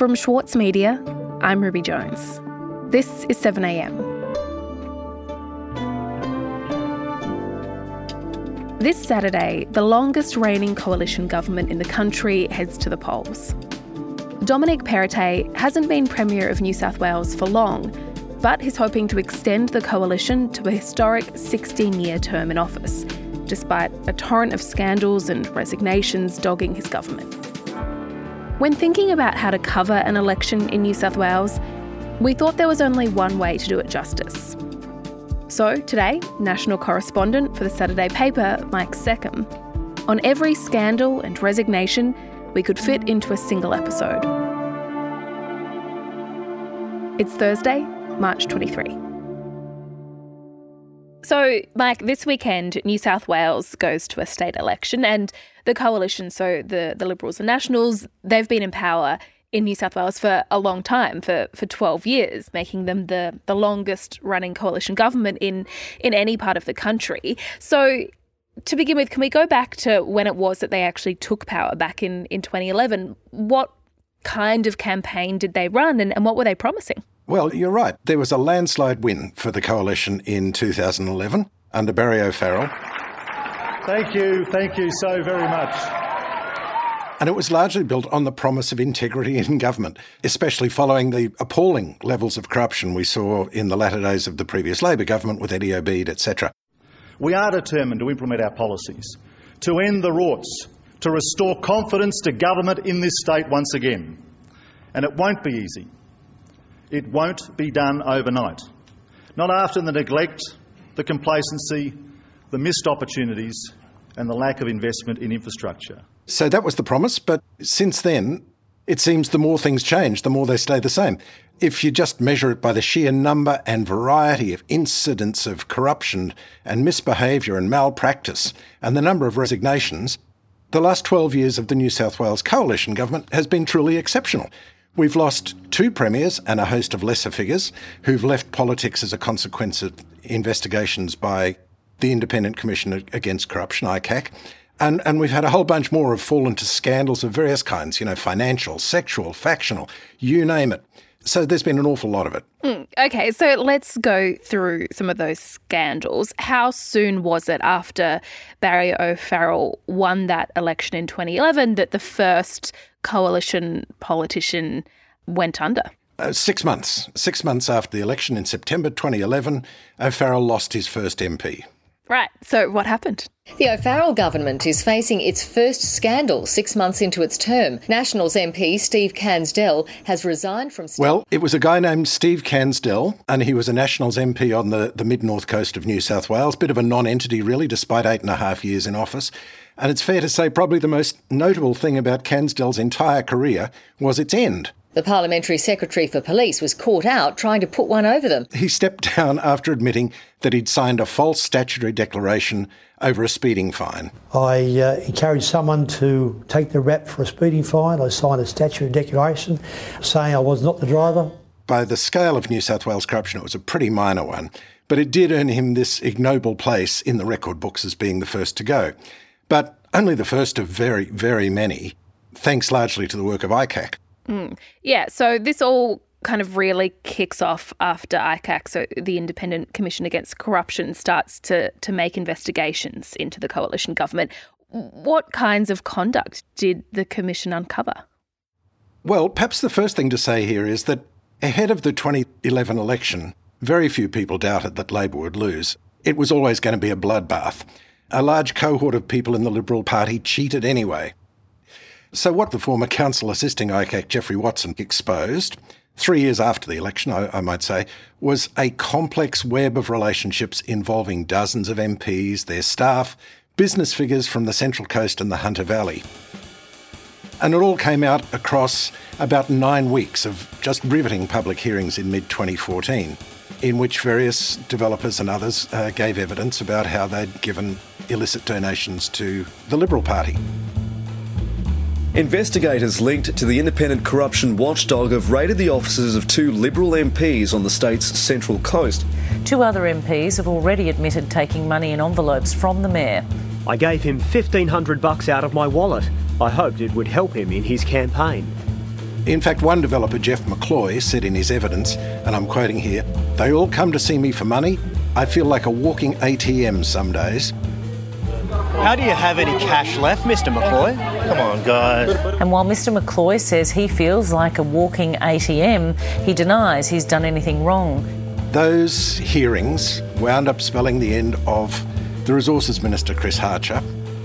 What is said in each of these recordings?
From Schwartz Media, I'm Ruby Jones. This is 7am. This Saturday, the longest reigning coalition government in the country heads to the polls. Dominic Perrottet hasn't been Premier of New South Wales for long, but he's hoping to extend the coalition to a historic 16 year term in office, despite a torrent of scandals and resignations dogging his government. When thinking about how to cover an election in New South Wales, we thought there was only one way to do it justice. So, today, national correspondent for the Saturday paper, Mike Seccombe, on every scandal and resignation we could fit into a single episode. It's Thursday, March 23. So, Mike, this weekend, New South Wales goes to a state election, and the coalition, so the, the Liberals and Nationals, they've been in power in New South Wales for a long time, for, for 12 years, making them the, the longest running coalition government in, in any part of the country. So, to begin with, can we go back to when it was that they actually took power back in, in 2011? What kind of campaign did they run and, and what were they promising? Well, you're right. There was a landslide win for the coalition in 2011 under Barry O'Farrell. Thank you, thank you so very much. And it was largely built on the promise of integrity in government, especially following the appalling levels of corruption we saw in the latter days of the previous Labor government with Eddie Obeid, etc. We are determined to implement our policies, to end the rorts, to restore confidence to government in this state once again. And it won't be easy. It won't be done overnight. Not after the neglect, the complacency, the missed opportunities, and the lack of investment in infrastructure. So that was the promise, but since then, it seems the more things change, the more they stay the same. If you just measure it by the sheer number and variety of incidents of corruption and misbehaviour and malpractice and the number of resignations, the last 12 years of the New South Wales coalition government has been truly exceptional. We've lost two premiers and a host of lesser figures who've left politics as a consequence of investigations by the Independent Commission Against Corruption, ICAC. And, and we've had a whole bunch more have fallen to scandals of various kinds, you know, financial, sexual, factional, you name it. So there's been an awful lot of it. Mm, okay, so let's go through some of those scandals. How soon was it after Barry O'Farrell won that election in 2011 that the first coalition politician went under? Uh, six months. Six months after the election in September 2011, O'Farrell lost his first MP. Right. So what happened? The O'Farrell government is facing its first scandal six months into its term. Nationals MP Steve Cansdell has resigned from. Well, it was a guy named Steve Cansdell, and he was a Nationals MP on the, the mid north coast of New South Wales. Bit of a non entity, really, despite eight and a half years in office. And it's fair to say, probably the most notable thing about Cansdell's entire career was its end. The Parliamentary Secretary for Police was caught out trying to put one over them. He stepped down after admitting that he'd signed a false statutory declaration over a speeding fine. I uh, encouraged someone to take the rap for a speeding fine. I signed a statutory declaration saying I was not the driver. By the scale of New South Wales corruption, it was a pretty minor one, but it did earn him this ignoble place in the record books as being the first to go. But only the first of very, very many, thanks largely to the work of ICAC. Mm. Yeah, so this all kind of really kicks off after ICAC, so the Independent Commission Against Corruption, starts to, to make investigations into the coalition government. What kinds of conduct did the Commission uncover? Well, perhaps the first thing to say here is that ahead of the 2011 election, very few people doubted that Labor would lose. It was always going to be a bloodbath. A large cohort of people in the Liberal Party cheated anyway. So, what the former counsel assisting ICAC, Geoffrey Watson, exposed, three years after the election, I, I, might say, was a complex web of relationships involving dozens of MPs, their staff, business figures from the Central Coast and the Hunter Valley. And it all came out across about nine weeks of just riveting public hearings in mid 2014, in which various developers and others uh, gave evidence about how they'd given illicit donations to the Liberal Party. Investigators linked to the independent corruption watchdog have raided the offices of two Liberal MPs on the state's central coast. Two other MPs have already admitted taking money in envelopes from the mayor. I gave him 1500 bucks out of my wallet. I hoped it would help him in his campaign. In fact, one developer, Jeff McCloy, said in his evidence, and I'm quoting here, they all come to see me for money. I feel like a walking ATM some days. How do you have any cash left, Mr. McCloy? Come on, guys. And while Mr. McCloy says he feels like a walking ATM, he denies he's done anything wrong. Those hearings wound up spelling the end of the Resources Minister, Chris Hartcher,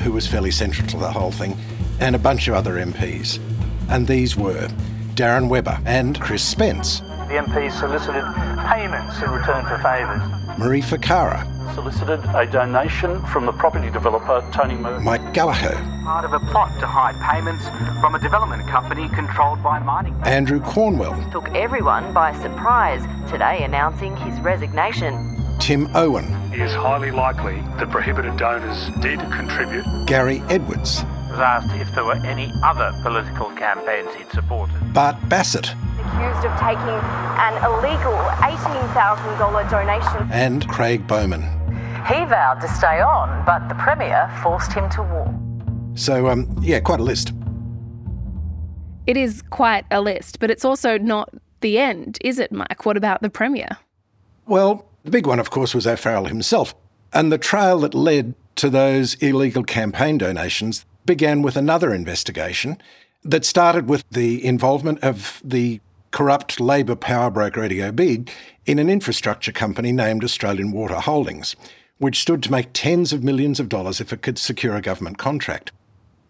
who was fairly central to the whole thing, and a bunch of other MPs. And these were Darren Webber and Chris Spence. The MPs solicited payments in return for favours. Marie Ficarra, solicited a donation from the property developer Tony Murphy. Mike Gallagher, Part of a plot to hide payments from a development company controlled by mining. Andrew Cornwell, Took everyone by surprise today announcing his resignation. Tim Owen, It is highly likely that prohibited donors did contribute. Gary Edwards, Was asked if there were any other political campaigns he'd supported. Bart Bassett, accused of taking an illegal $18,000 donation. and Craig Baumann. He vowed to stay on, but the Premier forced him to walk. So, um, yeah, quite a list. It is quite a list, but it's also not the end, is it, Mike? What about the Premier? Well, the big one, of course, was O'Farrell himself. And the trail that led to those illegal campaign donations began with another investigation that started with the involvement of the corrupt Labor power broker Eddie in an infrastructure company named Australian Water Holdings, which stood to make tens of millions of dollars if it could secure a government contract.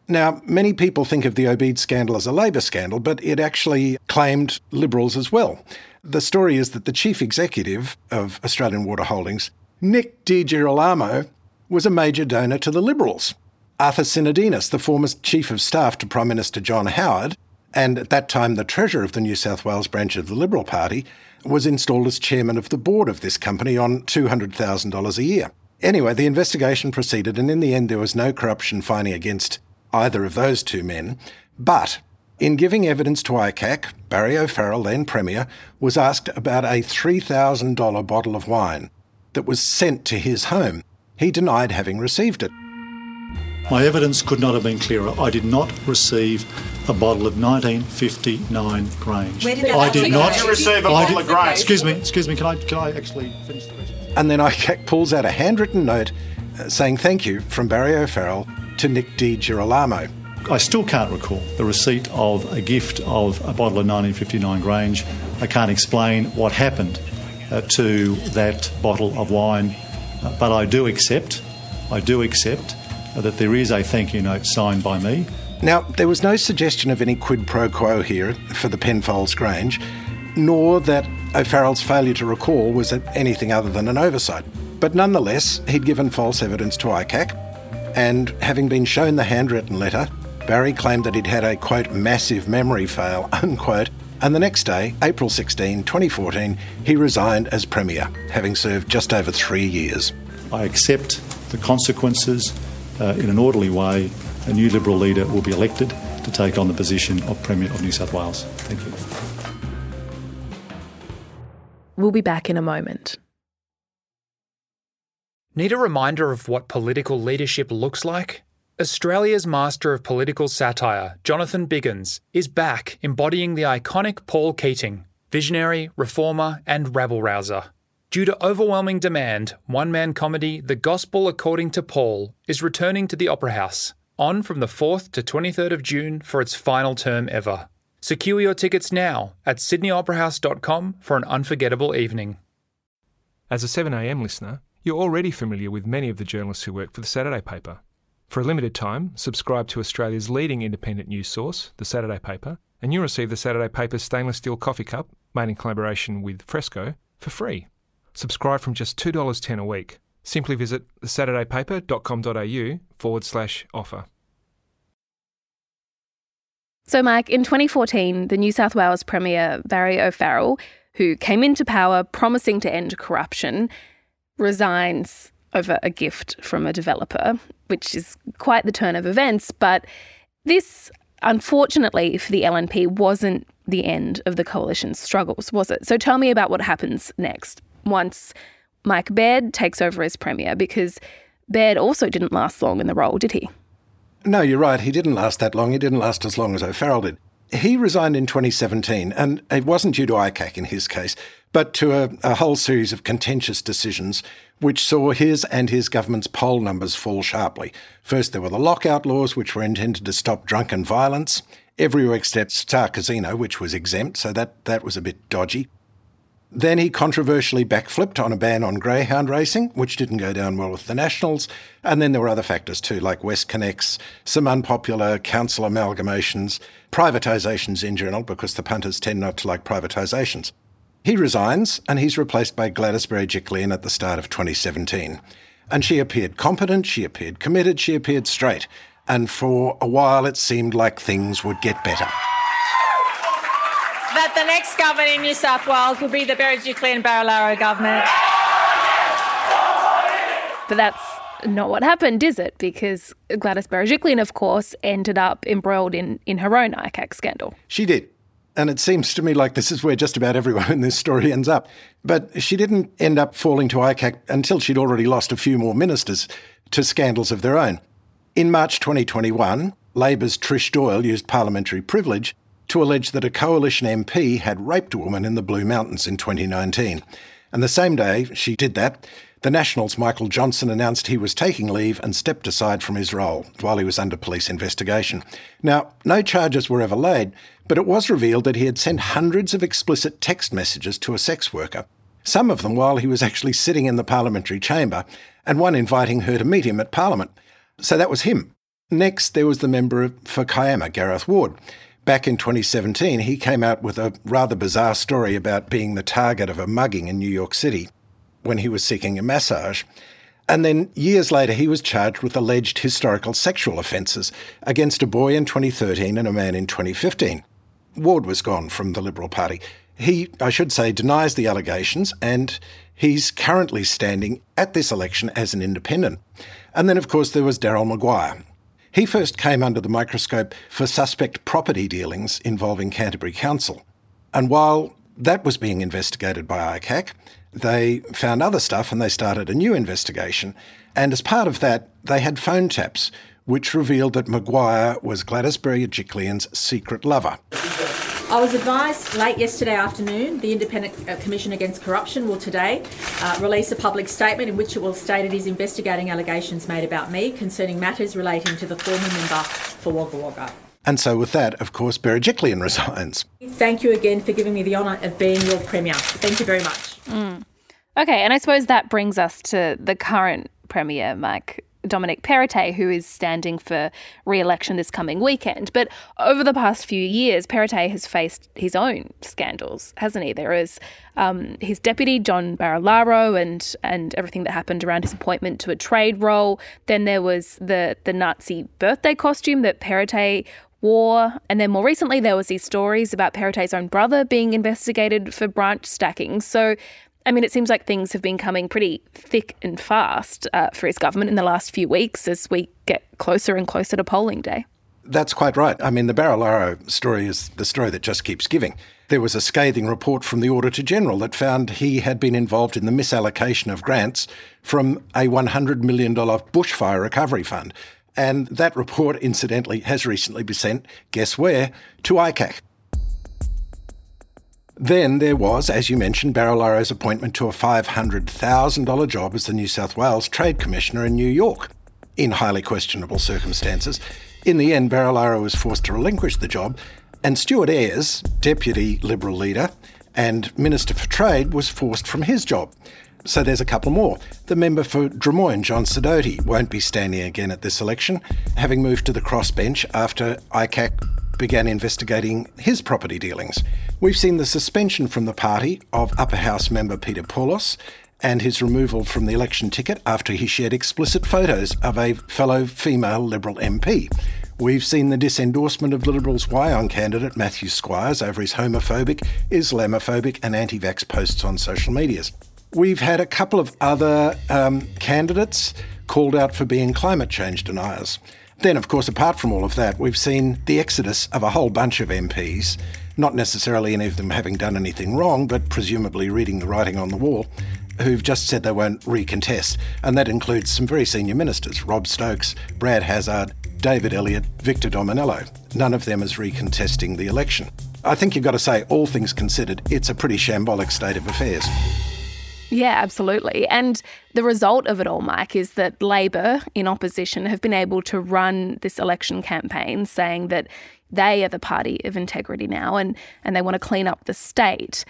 Now, many people think of the Obeid scandal as a Labor scandal, but it actually claimed Liberals as well. The story is that the chief executive of Australian Water Holdings, Nick Di Girolamo, was a major donor to the Liberals. Arthur Sinodinos, the former chief of staff to Prime Minister John Howard, and at that time the treasurer of the New South Wales branch of the Liberal Party, was installed as chairman of the board of this company on $200,000 a year. Anyway, the investigation proceeded, and in the end, there was no corruption finding against either of those two men. But in giving evidence to ICAC, Barry O'Farrell, then Premier, was asked about a $3,000 bottle of wine that was sent to his home. He denied having received it. My evidence could not have been clearer. I did not receive a bottle of 1959 Grange. Where did that I did not? You receive a I bottle of Grange. Excuse me, excuse me. Can I can I actually finish the question? And then ICAC pulls out a handwritten note uh, saying thank you from Barry O'Farrell to Nick Di Girolamo. I still can't recall the receipt of a gift of a bottle of 1959 Grange. I can't explain what happened uh, to that bottle of wine, uh, but I do accept, I do accept Uh, that there is a thank you note signed by me. Now, there was no suggestion of any quid pro quo here for the Penfolds Grange, nor that O'Farrell's failure to recall was anything other than an oversight. But nonetheless, he'd given false evidence to ICAC, and having been shown the handwritten letter, Barry claimed that he'd had a quote massive memory fail, unquote, and the next day, April 16, 2014, he resigned as Premier, having served just over three years. I accept the consequences uh, in an orderly way. A new Liberal leader will be elected to take on the position of Premier of New South Wales. Thank you. We'll be back in a moment. Need a reminder of what political leadership looks like? Australia's master of political satire, Jonathan Biggins, is back embodying the iconic Paul Keating, visionary, reformer, and rabble rouser. Due to overwhelming demand, one man comedy The Gospel According to Paul is returning to the Opera House, on from the 4th to 23rd of June for its final term ever. Secure your tickets now at sydneyoperahouse.com for an unforgettable evening. As a 7am listener, you're already familiar with many of the journalists who work for the Saturday paper. For a limited time, subscribe to Australia's leading independent news source, the Saturday paper, and you'll receive the Saturday paper's stainless steel coffee cup, made in collaboration with Fresco, for free. Subscribe from just $2.10 a week. Simply visit thesaturdaypaper.com.au forward slash offer. So, Mike, in 2014, the New South Wales Premier Barry O'Farrell, who came into power promising to end corruption, resigns over a gift from a developer, which is quite the turn of events. But this, unfortunately for the LNP, wasn't the end of the coalition's struggles, was it? So tell me about what happens next once Mike Baird takes over as Premier, because Baird also didn't last long in the role, did he? No, you're right. He didn't last that long. He didn't last as long as O'Farrell did. He resigned in 2017, and it wasn't due to ICAC in his case, but to a, a, whole series of contentious decisions which saw his and his government's poll numbers fall sharply. First, there were the lockout laws, which were intended to stop drunken violence, everywhere except Star Casino, which was exempt, so that, that was a bit dodgy. Then he controversially backflipped on a ban on greyhound racing, which didn't go down well with the Nationals. And then there were other factors too, like West WestConnex, some unpopular council amalgamations, privatisations in general, because the punters tend not to like privatisations. He resigns, and he's replaced by Gladys Berejiklian at the start of 2017. And she appeared competent, she appeared committed, she appeared straight. And for a while, it seemed like things would get better that the next government in New South Wales will be the Berejiklian Barilaro government. But that's not what happened, is it? Because Gladys Berejiklian, of course, ended up embroiled in, in her own ICAC scandal. She did. And it seems to me like this is where just about everyone in this story ends up. But she didn't end up falling to ICAC until she'd already lost a few more ministers to scandals of their own. In March 2021, Labor's Trish Doyle used parliamentary privilege to allege that a coalition MP had raped a woman in the Blue Mountains in 2019. And the same day she did that, the Nationals' Michael Johnson announced he was taking leave and stepped aside from his role while he was under police investigation. Now, no charges were ever laid, but it was revealed that he had sent hundreds of explicit text messages to a sex worker, some of them while he was actually sitting in the parliamentary chamber, and one inviting her to meet him at Parliament. So that was him. Next, there was the member for Kiama, Gareth Ward. Back in 2017, he came out with a rather bizarre story about being the target of a mugging in New York City when he was seeking a massage. And then years later, he was charged with alleged historical sexual offences against a boy in 2013 and a man in 2015. Ward was gone from the Liberal Party. He, I should say, denies the allegations and he's currently standing at this election as an independent. And then, of course, there was Daryl Maguire. He first came under the microscope for suspect property dealings involving Canterbury Council. And while that was being investigated by ICAC, they found other stuff and they started a new investigation. And as part of that, they had phone taps, which revealed that Maguire was Gladys Berejiklian's secret lover. I was advised late yesterday afternoon the Independent uh, Commission Against Corruption will today uh, release a public statement in which it will state it is investigating allegations made about me concerning matters relating to the former member for Wagga Wagga. And so, with that, of course, Berejiklian resigns. Thank you again for giving me the honour of being your Premier. Thank you very much. Mm. Okay, and I suppose that brings us to the current Premier, Mike. Dominic Perrottet, who is standing for re election this coming weekend. But over the past few years, Perrottet has faced his own scandals, hasn't he? There is um, his deputy, John Barilaro, and, and everything that happened around his appointment to a trade role. Then there was the, the Nazi birthday costume that Perrottet wore. And then more recently, there was these stories about Perrottet's own brother being investigated for branch stacking. So I mean, it seems like things have been coming pretty thick and fast uh, for his government in the last few weeks as we get closer and closer to polling day. That's quite right. I mean, the Barilaro story is the story that just keeps giving. There was a scathing report from the Auditor General that found he had been involved in the misallocation of grants from a $100 million bushfire recovery fund. And that report, incidentally, has recently been sent, guess where, to ICAC. Then there was, as you mentioned, Barilaro's appointment to a $500,000 job as the New South Wales Trade Commissioner in New York, in highly questionable circumstances. In the end, Barilaro was forced to relinquish the job, and Stuart Ayres, Deputy Liberal leader and Minister for Trade, was forced from his job. So there's a couple more. The member for Drummoyne, John Sidoti, won't be standing again at this election, having moved to the crossbench after ICAC began investigating his property dealings. We've seen the suspension from the party of Upper House member Peter Poulos and his removal from the election ticket after he shared explicit photos of a fellow female Liberal MP. We've seen the disendorsement of Liberals' Wyong candidate Matthew Squires over his homophobic, Islamophobic, and anti vax posts on social medias. We've had a couple of other um, candidates called out for being climate change deniers. Then, of course, apart from all of that, we've seen the exodus of a whole bunch of MPs, not necessarily any of them having done anything wrong, but presumably reading the writing on the wall, who've just said they won't recontest. And that includes some very senior ministers Rob Stokes, Brad Hazzard, David Elliott, Victor Dominello. none of them is recontesting the election. I think you've got to say, all things considered, it's a pretty shambolic state of affairs. Yeah, absolutely. And the result of it all, Mike, is that Labor in opposition have been able to run this election campaign saying that they are the party of integrity now and, and they want to clean up the state,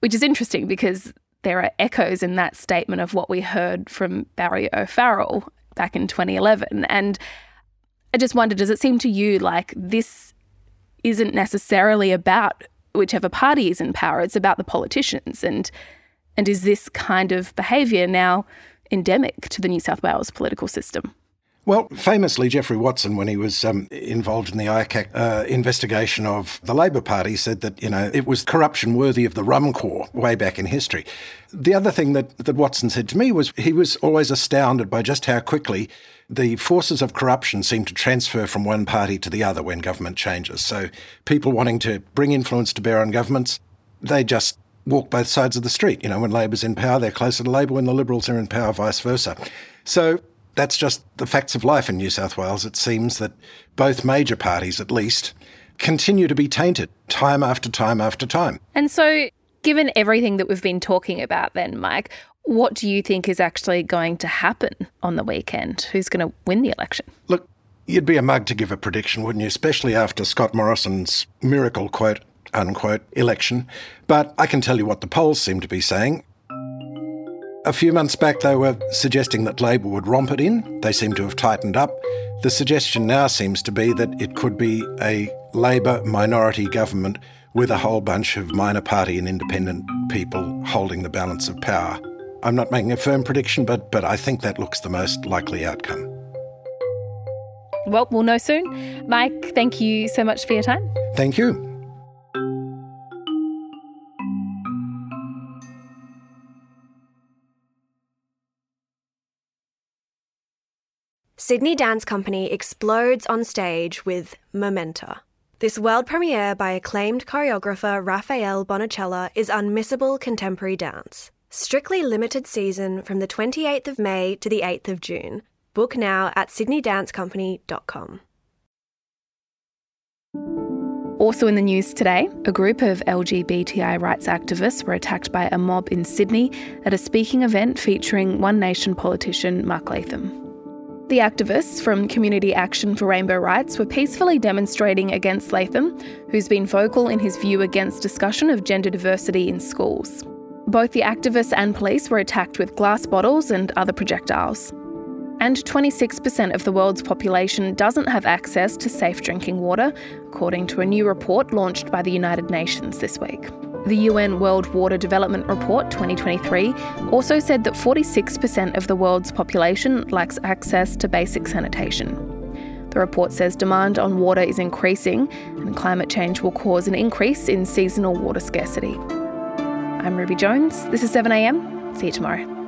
which is interesting because there are echoes in that statement of what we heard from Barry O'Farrell back in 2011. And I just wonder does it seem to you like this isn't necessarily about whichever party is in power, it's about the politicians? And and is this kind of behaviour now endemic to the New South Wales political system? Well, famously, Geoffrey Watson, when he was um, involved in the ICAC uh, investigation of the Labor Party, said that, you know, it was corruption worthy of the Rum Corps way back in history. The other thing that, that Watson said to me was he was always astounded by just how quickly the forces of corruption seem to transfer from one party to the other when government changes. So people wanting to bring influence to bear on governments, they just walk both sides of the street. You know, when Labor's in power, they're closer to Labor. When the Liberals are in power, vice versa. So that's just the facts of life in New South Wales. It seems that both major parties, at least, continue to be tainted time after time after time. And so, given everything that we've been talking about, then, Mike, what do you think is actually going to happen on the weekend? Who's going to win the election? Look, you'd be a mug to give a prediction, wouldn't you? Especially after Scott Morrison's miracle quote unquote election. But I can tell you what the polls seem to be saying. A few months back, they were suggesting that Labor would romp it in. They seem to have tightened up. The suggestion now seems to be that it could be a Labor minority government with a whole bunch of minor party and independent people holding the balance of power. I'm not making a firm prediction, but, but I think that looks the most likely outcome. Well, we'll know soon. Mike, thank you so much for your time. Thank you. Sydney Dance Company explodes on stage with Momenta. This world premiere by acclaimed choreographer Rafael Bonachela is unmissable contemporary dance. Strictly limited season from the 28th of May to the 8th of June. Book now at sydneydancecompany.com. Also in the news today, a group of LGBTI rights activists were attacked by a mob in Sydney at a speaking event featuring One Nation politician Mark Latham. The activists from Community Action for Rainbow Rights were peacefully demonstrating against Latham, who's been vocal in his view against discussion of gender diversity in schools. Both the activists and police were attacked with glass bottles and other projectiles. And 26% of the world's population doesn't have access to safe drinking water, according to a new report launched by the United Nations this week. The UN World Water Development Report 2023 also said that 46% of the world's population lacks access to basic sanitation. The report says demand on water is increasing and climate change will cause an increase in seasonal water scarcity. I'm Ruby Jones. This is 7am. See you tomorrow.